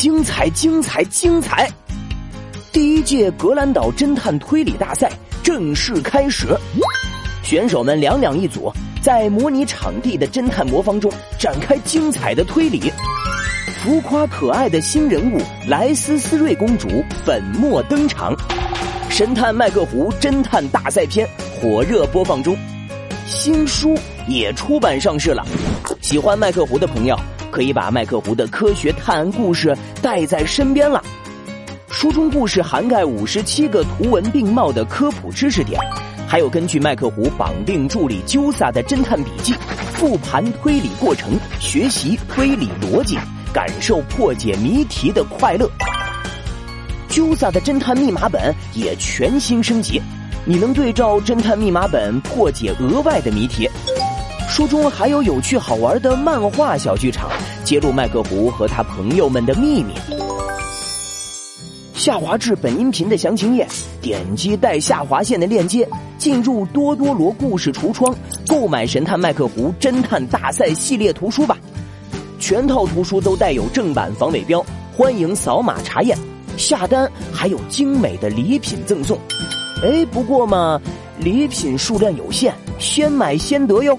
精彩精彩精彩！第一届格兰岛侦探推理大赛正式开始，选手们两两一组，在模拟场地的侦探魔方中展开精彩的推理。浮夸可爱的新人物莱斯斯瑞公主粉墨登场，神探麦克胡侦探大赛篇火热播放中，新书也出版上市了。喜欢麦克胡的朋友可以把麦克胡的科学探案故事带在身边了。书中故事涵盖五十七个图文并茂的科普知识点，还有根据麦克胡绑定助理鸠萨的侦探笔记，复盘推理过程，学习推理逻辑，感受破解谜题的快乐。鸠萨的侦探密码本也全新升级，你能对照侦探密码本破解额外的谜题。书中还有有趣好玩的漫画小剧场，揭露麦克胡和他朋友们的秘密。下滑至本音频的详情页，点击带下划线的链接，进入多多罗故事橱窗，购买《神探麦克胡侦探大赛》系列图书吧。全套图书都带有正版防伪标，欢迎扫码查验。下单还有精美的礼品赠送。哎，不过嘛，礼品数量有限，先买先得哟。